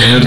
Don't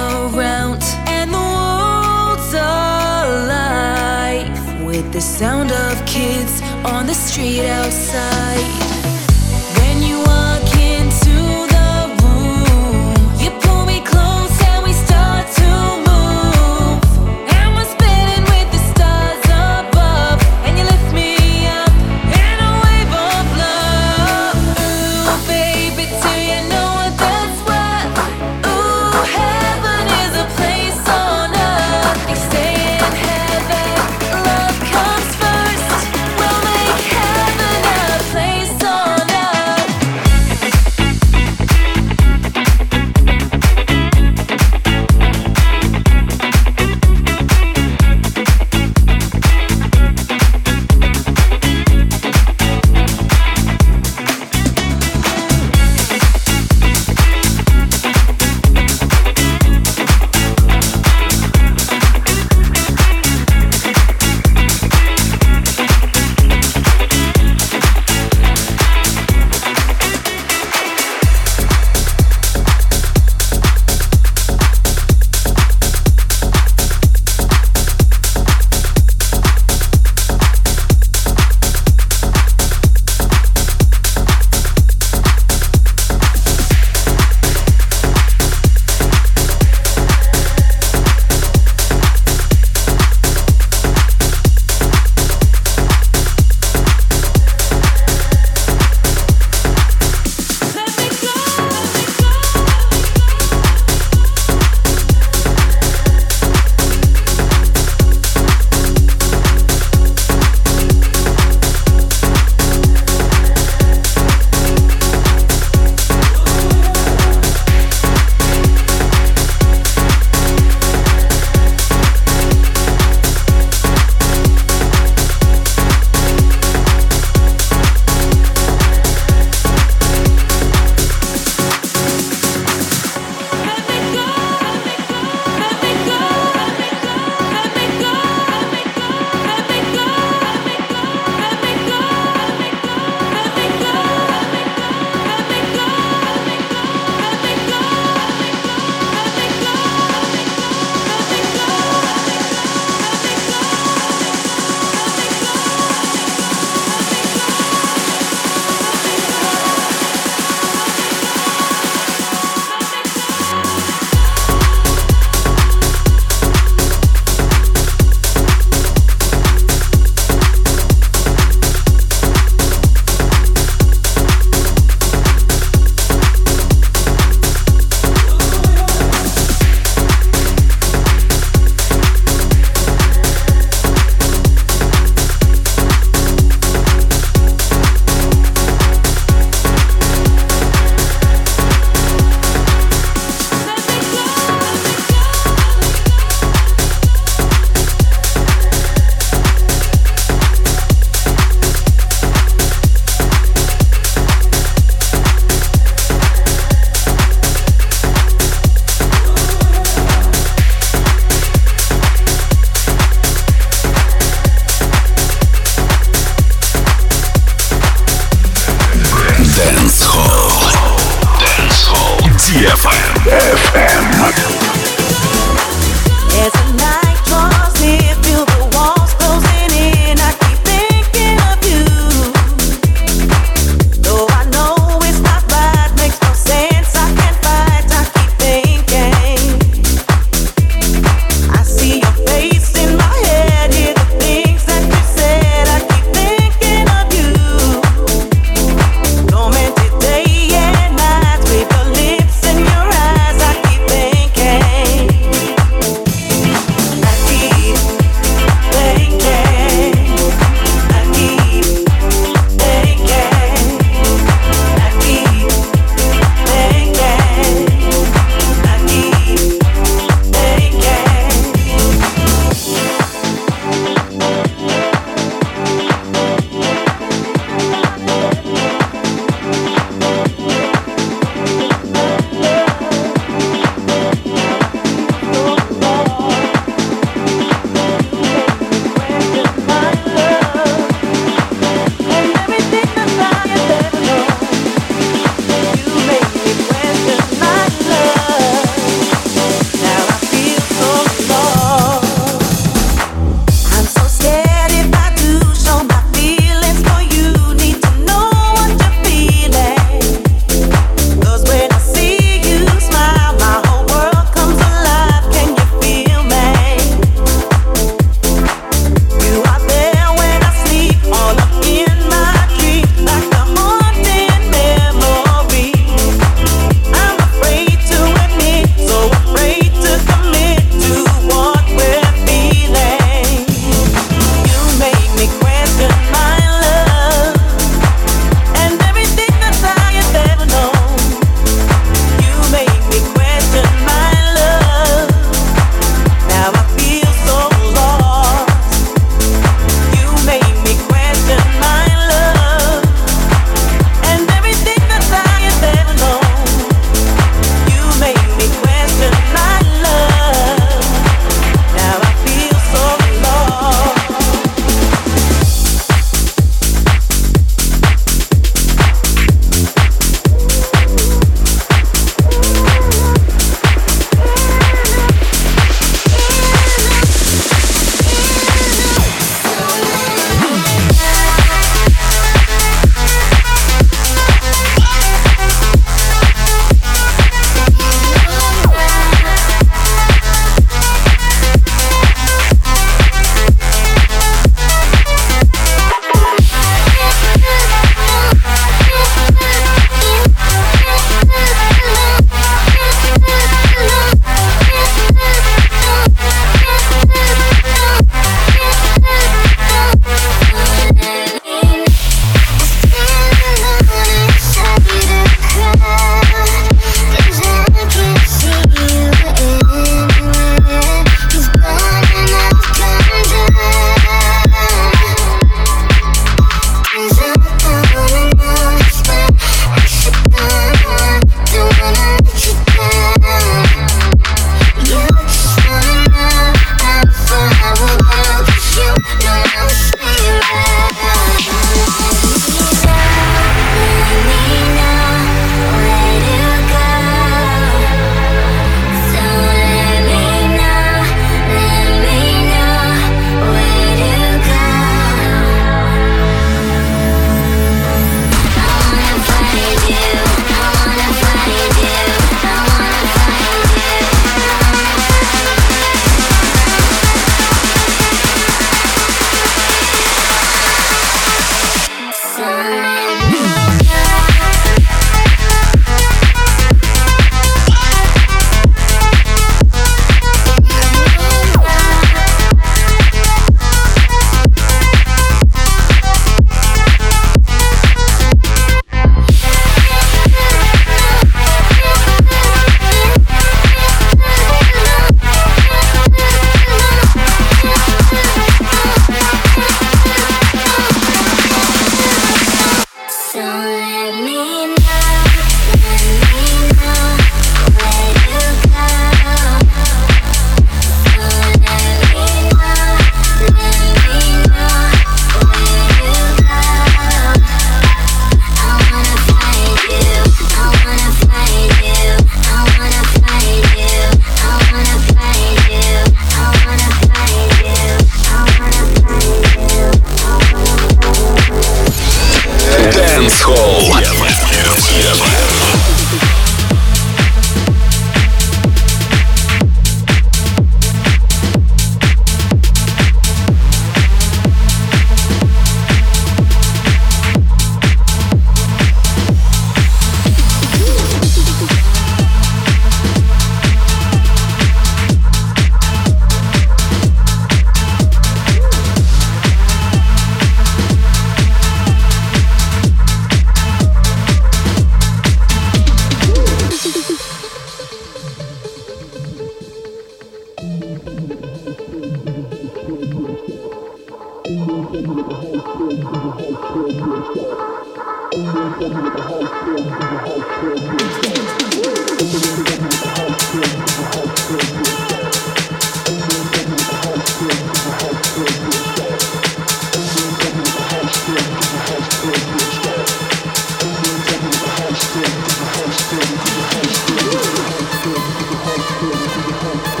Yeah.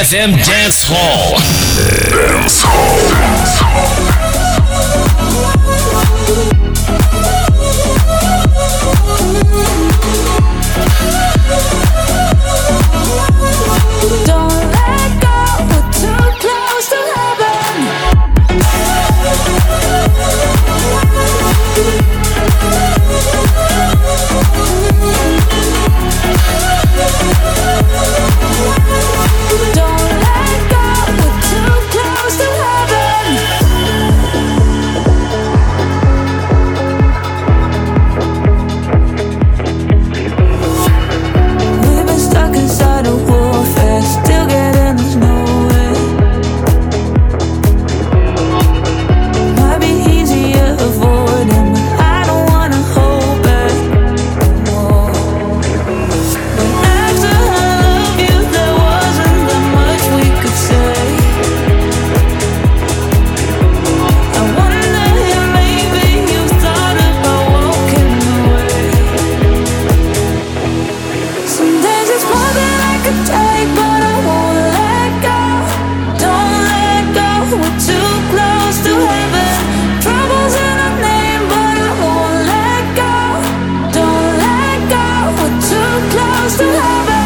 FM Dance Hall. Dance Hall. supposed to have